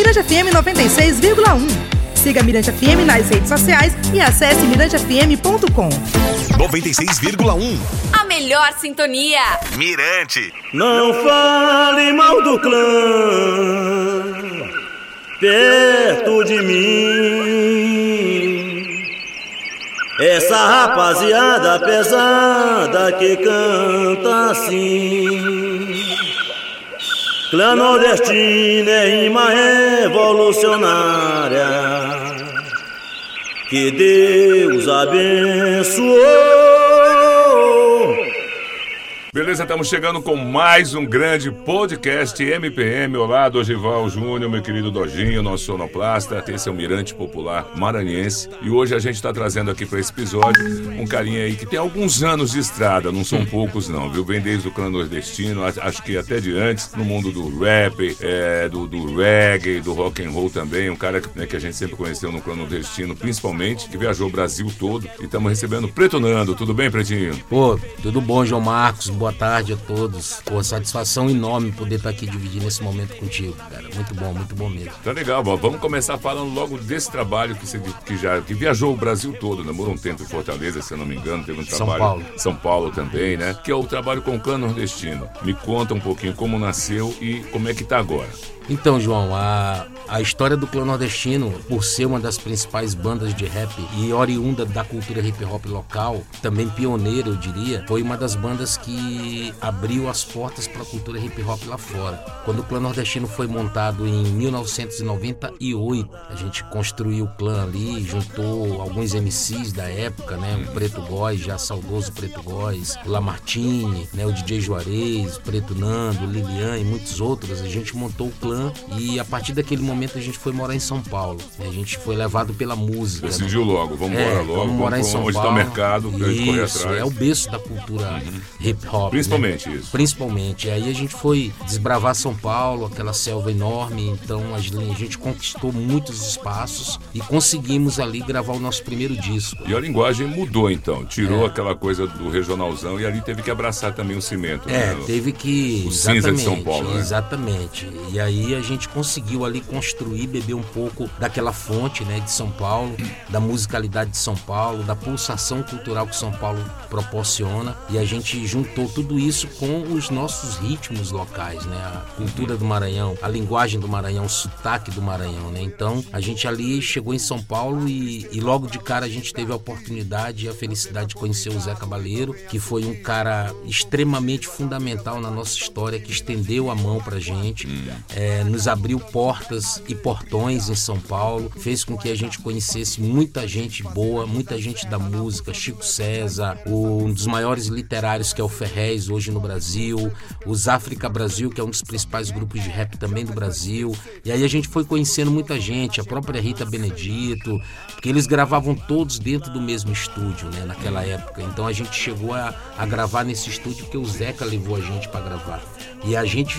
Mirante FM 96,1. Siga Mirante FM nas redes sociais e acesse mirantefm.com. 96,1. A melhor sintonia. Mirante. Não fale mal do clã perto de mim. Essa rapaziada pesada que canta assim. Clã nordestina é rima revolucionária. Que Deus abençoe. Beleza, estamos chegando com mais um grande podcast MPM. Olá, Dogival Júnior, meu querido Dojinho, nosso sonoplasta. Esse é o Mirante Popular Maranhense. E hoje a gente está trazendo aqui para esse episódio um carinha aí que tem alguns anos de estrada, não são poucos não, viu? Vem desde o clã nordestino, acho que até de antes, no mundo do rap, é, do, do, reggae, do rock and roll também. Um cara né, que a gente sempre conheceu no clã nordestino, principalmente, que viajou o Brasil todo. E estamos recebendo Preto Nando. Tudo bem, Pretinho? Pô, tudo bom, João Marcos? Boa tarde a todos. Pô, satisfação enorme poder estar aqui dividindo esse momento contigo, cara. Muito bom, muito bom mesmo. Tá legal, vamos começar falando logo desse trabalho que você que já que viajou o Brasil todo, né? um tempo em Fortaleza, se eu não me engano, teve um trabalho. São Paulo. São Paulo também, né? Que é o trabalho com o clã nordestino. Me conta um pouquinho como nasceu e como é que tá agora. Então, João, a, a história do clã nordestino, por ser uma das principais bandas de rap e oriunda da cultura hip hop local, também pioneira, eu diria, foi uma das bandas que abriu as portas para a cultura hip hop lá fora. Quando o clã nordestino foi montado em 1998, a gente construiu o clã ali, juntou alguns MCs da época, né? O Preto Góis, já saudoso Preto Góis, o Lamartine, né? o DJ Juarez, Preto Nando, Lilian e muitos outros. A gente montou o clã e a partir daquele momento a gente foi morar em São Paulo. A gente foi levado pela música. Decidiu né? logo, vamos embora é, logo, vamos morar em São onde Paulo. Onde está o mercado, isso, correr atrás. É o berço da cultura uhum. hip hop. Principalmente né? isso. Principalmente. E aí a gente foi desbravar São Paulo, aquela selva enorme, então a gente conquistou muitos espaços e conseguimos ali gravar o nosso primeiro disco. E a linguagem mudou então, tirou é. aquela coisa do regionalzão e ali teve que abraçar também o cimento. É, né? teve que. O cinza de São Paulo. Né? Exatamente. E aí a gente conseguiu ali construir, beber um pouco daquela fonte né, de São Paulo, da musicalidade de São Paulo, da pulsação cultural que São Paulo proporciona. E a gente juntou tudo isso com os nossos ritmos locais, né? A cultura do Maranhão, a linguagem do Maranhão, o sotaque do Maranhão, né? Então a gente ali chegou em São Paulo e, e logo de cara a gente teve a oportunidade e a felicidade de conhecer o Zé Cabaleiro, que foi um cara extremamente fundamental na nossa história, que estendeu a mão pra gente, hum. é, nos abriu portas e portões em São Paulo, fez com que a gente conhecesse muita gente boa, muita gente da música, Chico César, um dos maiores literários que é o Ferrez hoje no Brasil, os África Brasil, que é um dos principais grupos de rap também do Brasil. E aí a gente foi conhecendo muita gente, a própria Rita Benedito, porque eles gravavam todos dentro do mesmo estúdio, né, naquela época. Então a gente chegou a, a gravar nesse estúdio porque o Zeca levou a gente para gravar. E a gente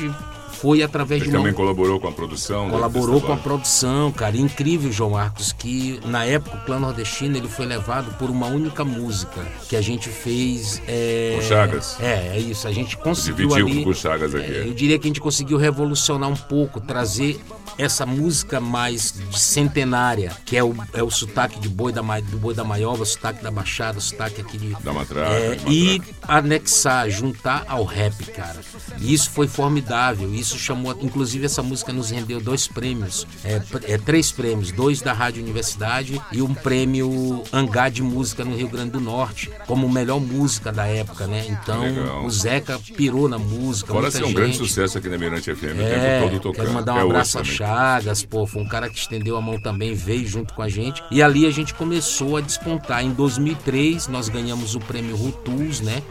foi através de uma... também colaborou com a produção? Colaborou com a produção, cara. Incrível, João Marcos, que na época o Clã Nordestino ele foi levado por uma única música que a gente fez. É... Com Chagas. É, é isso. A gente conseguiu Dividiu ali. com Chagas aqui. É, eu diria que a gente conseguiu revolucionar um pouco, trazer essa música mais centenária, que é o, é o sotaque de boi da, do boi da Maiova, o sotaque da Baixada, sotaque aqui de. Da Matraca. É, e anexar, juntar ao rap, cara. E isso foi formidável. Isso isso chamou, inclusive essa música nos rendeu dois prêmios, é, é, três prêmios, dois da Rádio Universidade e um prêmio Angá de Música no Rio Grande do Norte, como melhor música da época, né? Então Legal. o Zeca pirou na música. Fora ser um gente. grande sucesso aqui na Mirante FM, é, o tempo todo tocando. Quero mandar um abraço a Chagas, pô, foi um cara que estendeu a mão também, veio junto com a gente. E ali a gente começou a despontar. Em 2003 nós ganhamos o prêmio Rutus, né?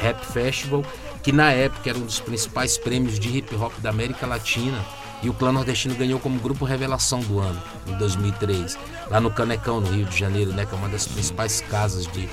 Rap Festival que na época era um dos principais prêmios de hip hop da América Latina. E o Clã Nordestino ganhou como grupo revelação do ano, em 2003, lá no Canecão, no Rio de Janeiro, né, que é uma das principais casas de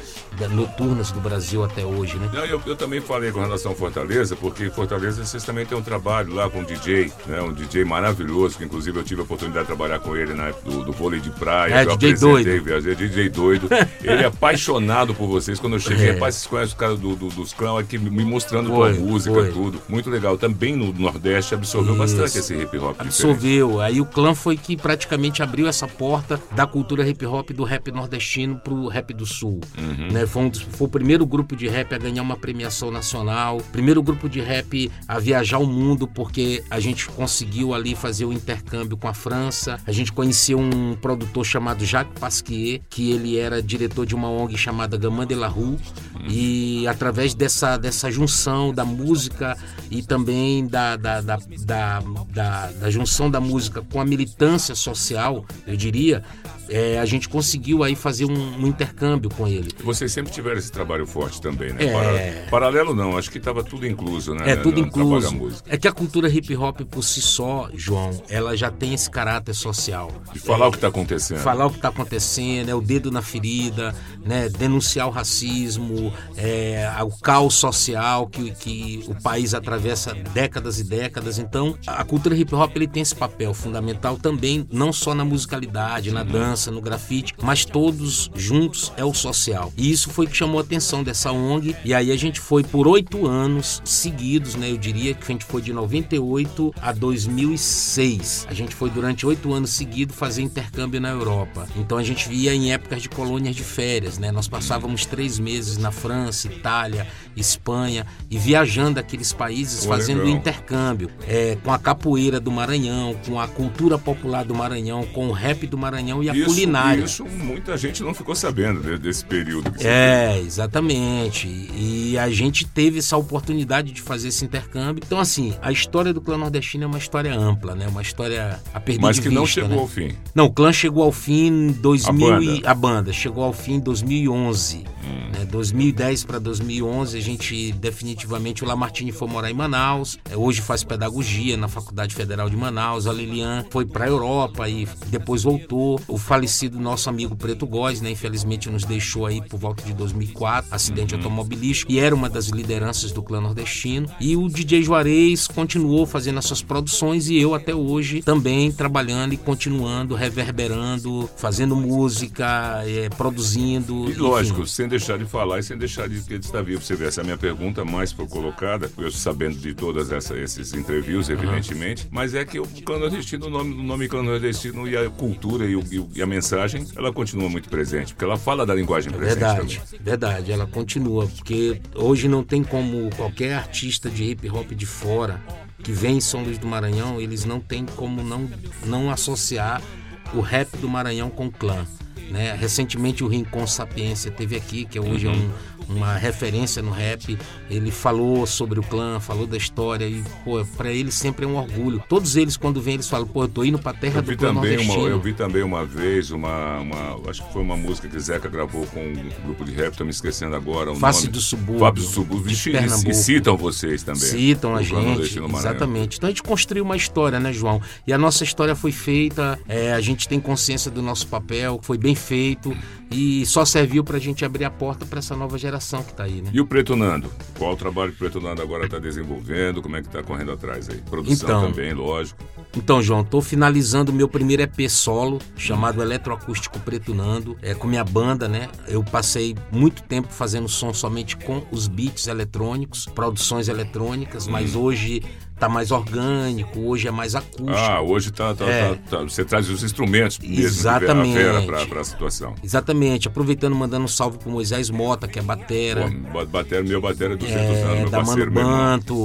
noturnas do Brasil até hoje, né? Não, eu, eu, também falei com relação a Fortaleza, porque Fortaleza vocês também têm um trabalho lá com um DJ, né? Um DJ maravilhoso, que inclusive eu tive a oportunidade de trabalhar com ele na época do, do vôlei de praia. É, DJ doido. Viajei, DJ doido. ele é apaixonado por vocês. Quando eu cheguei, é. rapaz, vocês conhecem o cara do, do, dos clãs aqui me mostrando foi, tua música, foi. tudo. Muito legal. Também no Nordeste absorveu Isso. bastante esse hip hop diferente. absorveu. Aí o clã foi que praticamente abriu essa porta da cultura hip hop do rap nordestino pro rap do sul. Uhum. Né? Foi, um dos- foi o primeiro grupo de rap a ganhar uma premiação nacional, primeiro grupo de rap a viajar o mundo porque a gente conseguiu ali fazer o intercâmbio com a França. A gente conheceu um produtor chamado Jacques Pasquier, que ele era diretor de uma ONG chamada Gamin de la Rue e através dessa, dessa junção da música e também da, da, da, da, da- junção da música com a militância social, eu diria, é, a gente conseguiu aí fazer um, um intercâmbio com ele. Vocês sempre tiveram esse trabalho forte também, né? É. Para- Paralelo não, acho que estava tudo incluso, né? É tudo no incluso. É que a cultura hip hop por si só, João, ela já tem esse caráter social. E falar o que está acontecendo. falar o que está acontecendo, é o dedo na ferida, né? denunciar o racismo, é, o caos social que, que o país atravessa décadas e décadas. Então, a cultura hip hop ele tem esse papel fundamental também, não só na musicalidade, na dança, no grafite, mas todos juntos é o social. E isso foi que chamou a atenção dessa ONG. E aí a gente foi por oito anos seguidos, né? Eu diria que a gente foi de 98 a 2006. A gente foi durante oito anos seguidos fazer intercâmbio na Europa. Então a gente via em épocas de colônias de férias, né? Nós passávamos três meses na França, Itália, Espanha e viajando aqueles países fazendo legal. intercâmbio é, com a capoeira do Maranhão, com a cultura popular do Maranhão, com o rap do Maranhão e a isso, culinária. Isso muita gente não ficou sabendo de- desse período. Que você É, exatamente. E a gente teve essa oportunidade de fazer esse intercâmbio. Então, assim, a história do clã nordestino é uma história ampla, né? Uma história a perder Mas que não vista, chegou né? ao fim. Não, o clã chegou ao fim em 2000 A e- banda. a banda chegou ao fim em 2011. Né? 2010 para 2011 a gente definitivamente o Lamartine foi morar em Manaus. É, Hoje faz pedagogia na Faculdade Federal de Manaus. A Lilian foi para a Europa e depois voltou. O falecido nosso amigo Preto Góes, né? Infelizmente nos deixou aí por volta de 2004, acidente automobilístico e era uma das lideranças do clã nordestino. E o DJ Juarez continuou fazendo as suas produções e eu até hoje também trabalhando e continuando, reverberando, fazendo música, eh, produzindo. E enfim. lógico, sem deixar de falar e sem deixar de que ele está vivo. Você vê, essa é a minha pergunta mais foi colocada, eu sabendo de todas essa, esses interviews, evidentemente, mas é que o clã nordestino, o nome, o nome clã nordestino e a cultura e, o- e a mensagem, ela continua muito presente, porque ela fala da linguagem presente Verdade, também. verdade, ela continua, porque hoje não tem como qualquer artista de hip hop de fora que vem em São Luís do Maranhão, eles não tem como não, não associar o rap do Maranhão com o clã. Né? Recentemente o Rincon Sapiência teve aqui, que hoje é um, uma referência no rap. Ele falou sobre o clã, falou da história e, pô, pra ele sempre é um orgulho. Todos eles, quando vêm, eles falam, pô, eu tô indo pra terra Eu do clã também uma, eu vi também uma vez uma, uma- Acho que foi uma música que Zeca gravou com um grupo de rap, tô me esquecendo agora. O Face nome. do Subúrbio, Face do Subúrbio. de E- Pernambuco. E citam vocês também. Citam a gente, exatamente. Então a gente construiu uma história, né, João? E a nossa história foi feita, é, a gente tem consciência do nosso papel, foi bem feito e só serviu pra gente abrir a porta pra essa nova geração que tá aí, né? E o Preto Nando? Qual o trabalho que o Preto Nando agora está desenvolvendo? Como é que está correndo atrás aí? Produção Então. também, lógico. Então, João, tô finalizando o meu primeiro EP solo, chamado Eletroacústico Preto Nando, é com minha banda, né? Eu passei muito tempo fazendo som somente com os beats eletrônicos, produções eletrônicas, mas hoje tá mais orgânico, hoje é mais acústico. Ah, hoje tá, tá- É. tá- tá- você traz os instrumentos mesmo Exatamente. para a situação. Exatamente, aproveitando mandando um salve pro Moisés Mota, que é batera. Pô, batera, meu batera é 200 anos, É, meu da Mano parceiro. Banto,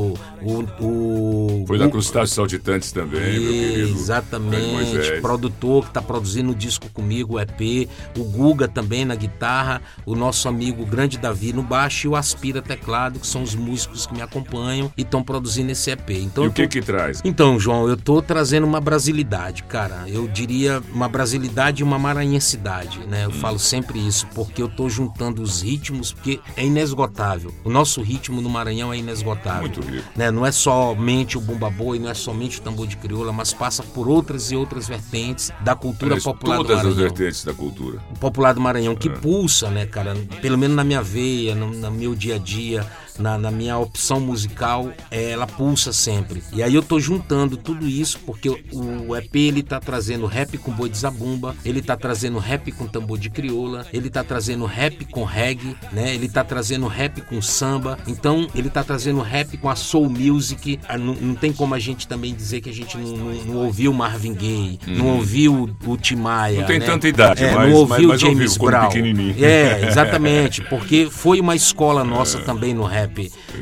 o, o Foi da Crustáceos Saltitantes também, meu querido. Exatamente, produtor que está produzindo o disco comigo, o EP, o Guga também na guitarra, o nosso amigo Grande Davi no baixo e o Aspira Teclado, que são os músicos que me acompanham e estão produzindo esse EP. Então, E o que tô- que traz? então, João, eu tô trazendo uma brasilidade, cara. Eu diria uma brasilidade e uma maranhensidade, né? Eu Hum. falo sempre isso, porque eu tô juntando os ritmos, porque é inesgotável. O nosso ritmo no Maranhão é inesgotável. Muito rico. Né? Não é somente o bumba boi, não é somente o tambor de crioula, mas passa por outras e outras vertentes da cultura Traz popular do todas as Maranhão vertentes da cultura. popular do Maranhão É. que pulsa, né, cara? Pelo menos na minha veia, no, no meu dia a dia, na, na minha opção musical, é, ela pulsa sempre. E aí eu tô juntando tudo isso porque o EP ele tá trazendo rap com boi de zabumba, ele tá trazendo rap com tambor de crioula, ele tá trazendo rap com reggae, né? Ele tá trazendo rap com samba. Então ele tá trazendo rap com a soul music. Ah, Não, não tem como a gente também dizer que a gente não, não, não ouviu Marvin Gaye, não ouviu o Tim Maia, Uhum. Não tem né? tanta idade, é, mas- não ouviu mas- mas ouviu James quando Brown. É, exatamente, porque foi uma escola nossa também no rap.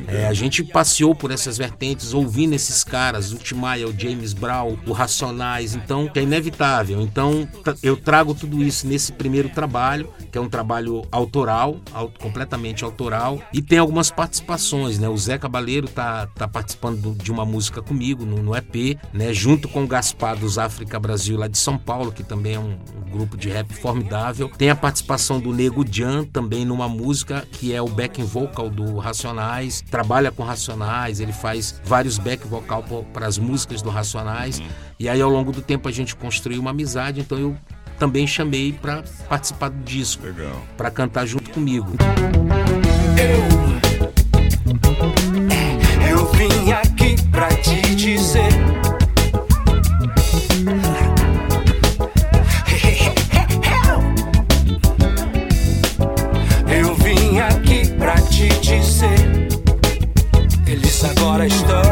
É, a gente passeou por essas vertentes, ouvindo esses caras, o Tim Maia, o James Brown, o Racionais, então é inevitável. Então eu trago tudo isso nesse primeiro trabalho, que é um trabalho autoral, au- completamente autoral, e tem algumas participações, né? O Zé Cabaleiro tá, tá participando do- de uma música comigo no, no EP, né? Junto com o Gaspar dos África Brasil lá de São Paulo, que também é um, um grupo de rap formidável. Tem a participação do Nego Jan também numa música que é o backing vocal do Racionais, trabalha com Racionais, ele faz vários back vocal para as músicas do Racionais. E aí ao longo do tempo a gente construiu uma amizade, então eu também chamei para participar do disco, para cantar junto comigo. Eu vim aqui pra te dizer. Agora estão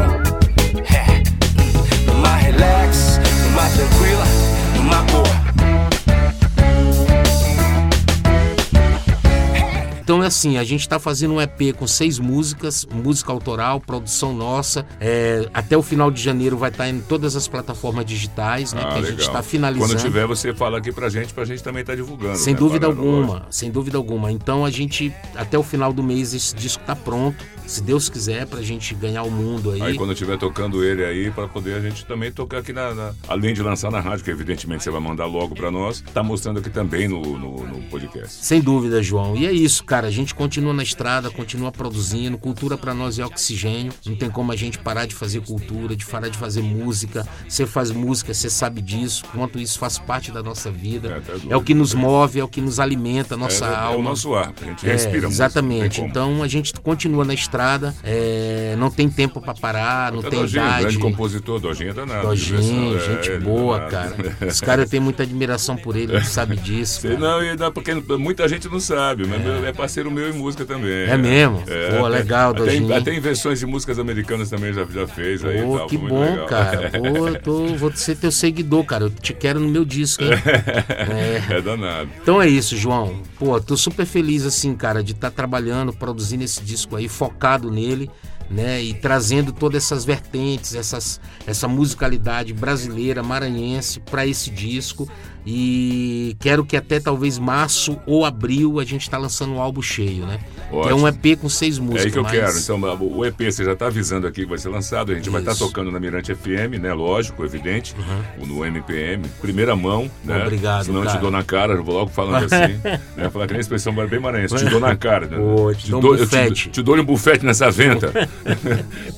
Então é assim, a gente está fazendo um EP com seis músicas, música autoral, produção nossa. É, até o final de janeiro vai estar em todas as plataformas digitais, né? Ah, que a legal. gente está finalizando. Quando tiver, você fala aqui pra gente, pra gente também estar divulgando. Sem né? dúvida Falando, alguma, sem dúvida alguma. Então a gente, até o final do mês, esse disco tá pronto. Se Deus quiser, pra gente ganhar o mundo aí. Aí quando estiver tocando ele aí, pra poder a gente também tocar aqui na, na- Além de lançar na rádio, que evidentemente você vai mandar logo pra nós, tá mostrando aqui também no, no, no podcast. Sem dúvida, João. E é isso, cara. A gente continua na estrada, continua produzindo. Cultura pra nós é oxigênio. Não tem como a gente parar de fazer cultura, de parar de fazer música. Você faz música, você sabe disso. Quanto isso faz parte da nossa vida. É, tá. É, o que nos move, é o que nos alimenta, a nossa é, é alma. o nosso ar, a gente É, respira exatamente. Então a gente continua na estrada, é, não tem tempo pra parar, não Até tem Dojinho, idade. grande compositor, Dojinho é danado. Dojinho, é, gente é boa, danado. cara. Esse cara eu tenho muita admiração por ele, ele sabe disso. Sei cara. não, e dá porque muita gente não sabe, mas é, parceiro meu em música também. É mesmo? Pô, até- legal, até, Dojinho. até em versões de músicas americanas também já, já fez aí Pô, tal, que bom, legal. cara. Pô, eu tô, vou ser teu seguidor, cara. Eu te quero no meu disco, hein? É. É danado. Então é isso, João. Pô, tô super feliz, assim, cara, de estar trabalhando, produzindo esse disco aí, focado nele, né? E trazendo todas essas vertentes, essas, essa musicalidade brasileira, maranhense, para esse disco. E quero que até talvez março ou abril a gente tá lançando um álbum cheio, né? Que é um EP com seis É músicas. aí que eu mas- quero. Então, o EP você já está avisando aqui que vai ser lançado. A gente vai estar Isso. tocando na Mirante FM, né? Lógico, evidente. No MPM. Primeira mão, né? Obrigado, Senão eu te dou na cara, eu vou logo falando assim. né? Falar que nem a expressão bem maranhense. Te dou na cara. Né? Pô, te dou um dou- eu bufete. Te, te dou um bufete nessa venta.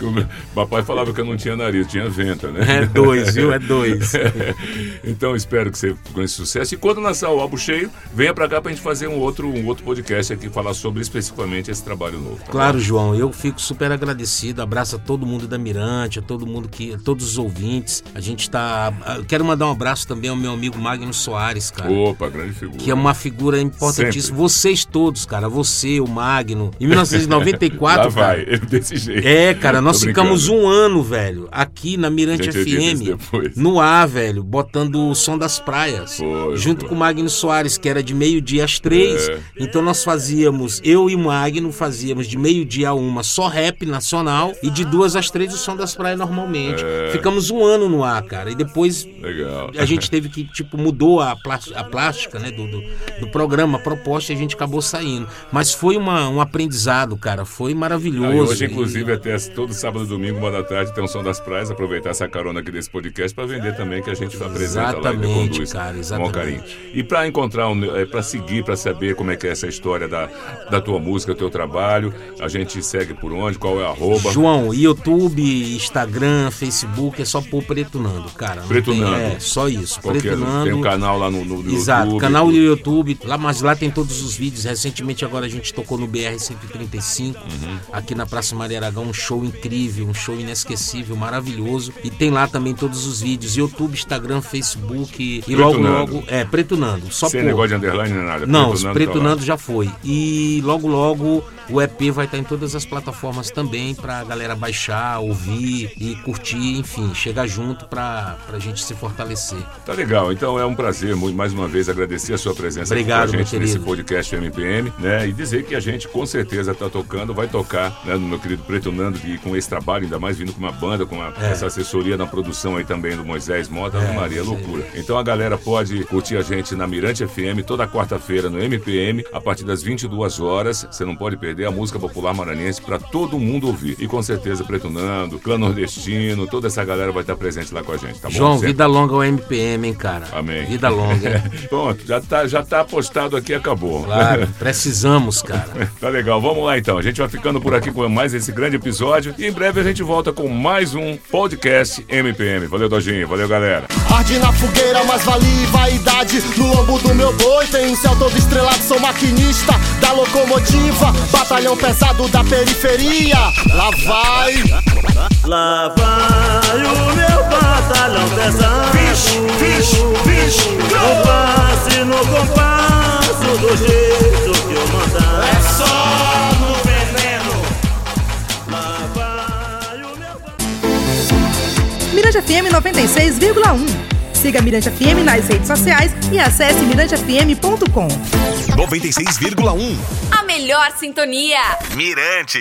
O meu- papai falava que eu não tinha nariz, tinha venta, né? É dois, viu? É dois. então espero que você ganhe sucesso. E quando lançar o álbum cheio, venha pra cá pra gente fazer um outro, um outro podcast aqui, falar sobre especificamente esse trabalho novo. tá Claro, João, eu fico super agradecido. Abraço a todo mundo da Mirante, a todo mundo que, a todos os ouvintes. A gente tá. Eu quero mandar um abraço também ao meu amigo Magno Soares, cara. bom? Opa, grande figura. Que é uma figura importantíssima. Sempre. Vocês todos, cara. Você, o Magno. Em 1994, Lá vai, cara. desse jeito. É, cara, nós Tô ficamos brincando. um ano, velho, aqui na Mirante Gente, FM, no ar, velho, botando o som das praias. Foi, junto com o Magno Soares, que era de meio-dia às três. É. Então nós fazíamos, eu e o Magno fazíamos de meio-dia a uma só rap nacional e de duas às três o som das praias normalmente. É. Ficamos um ano no ar, cara. E depois Legal. a gente teve que, tipo, mudou a, plás- a plástica, né, do, do, do programa, a proposta, e a gente acabou saindo. Mas foi uma, um aprendizado, cara, foi maravilhoso. e hoje, E- inclusive, até todo sábado e domingo, uma da tarde, tem um som das praias. Aproveitar essa carona aqui desse podcast para vender também, que a gente apresenta lá e conduz. cara. Cara, exatamente. Bom carinho. E para encontrar, um, é, para seguir, para saber como é que é essa história da, da tua música, teu trabalho, a gente segue por onde? Qual é a arroba? João, YouTube, Instagram, Facebook, é só pôr Preto Nando, cara. não Preto tem- Nando. É, só isso. Preto Nando. tem um canal lá no, no, no Exato, YouTube. canal do YouTube, lá, mas lá tem todos os vídeos. Recentemente agora a gente tocou no BR 135, Uhum. aqui na Praça Maria Aragão, um show incrível, um show inesquecível, maravilhoso. E tem lá também todos os vídeos, YouTube, Instagram, Facebook e Preto logo Nando. logo, é, Preto Nando, só Sem pôr. negócio de underline nem nada. Não, Preto Nando Preto tá lá. Nando já foi. E logo logo o EP vai estar em todas as plataformas também pra galera baixar, ouvir e curtir, enfim, chegar junto pra, pra gente se fortalecer. Tá legal, então é um prazer muito, mais uma vez agradecer a sua presença Obrigado, aqui com a gente nesse podcast MPM, né? E dizer que a gente com certeza tá tocando, vai tocar, né, no meu querido Preto Nando, e com esse trabalho, ainda mais vindo com uma banda, com uma- essa assessoria na produção aí também do Moisés Mota, Ave Maria, aí. loucura. Então a galera pode curtir a gente na Mirante FM toda quarta-feira no MPM, a partir das 22 horas. Você não pode perder a música popular maranhense para todo mundo ouvir. E com certeza Preto Nando, Clã Nordestino, toda essa galera vai estar presente lá com a gente, tá bom? João, Sempre. vida longa ao MPM, hein, cara? Amém. Vida longa. Pronto, já tá, já tá apostado aqui, acabou. Claro, precisamos, cara. Tá legal, vamos lá então. A gente vai ficando por aqui com mais esse grande episódio e em breve a gente volta com mais um podcast MPM. Valeu, Dojinho. Valeu, galera. Arde na fogueira, mas vale vaidade No lombo do meu boi tem um céu todo estrelado Sou maquinista da locomotiva Batalhão pesado da periferia Lá vai Lá vai o meu batalhão pesado. No passe, no compasso, do jeito que eu mandar. É só no veneno Lá vai o meu Mirante FM 96,1. Siga Mirante FM nas redes sociais e acesse mirantefm.com. 96,1. A melhor sintonia. Mirante.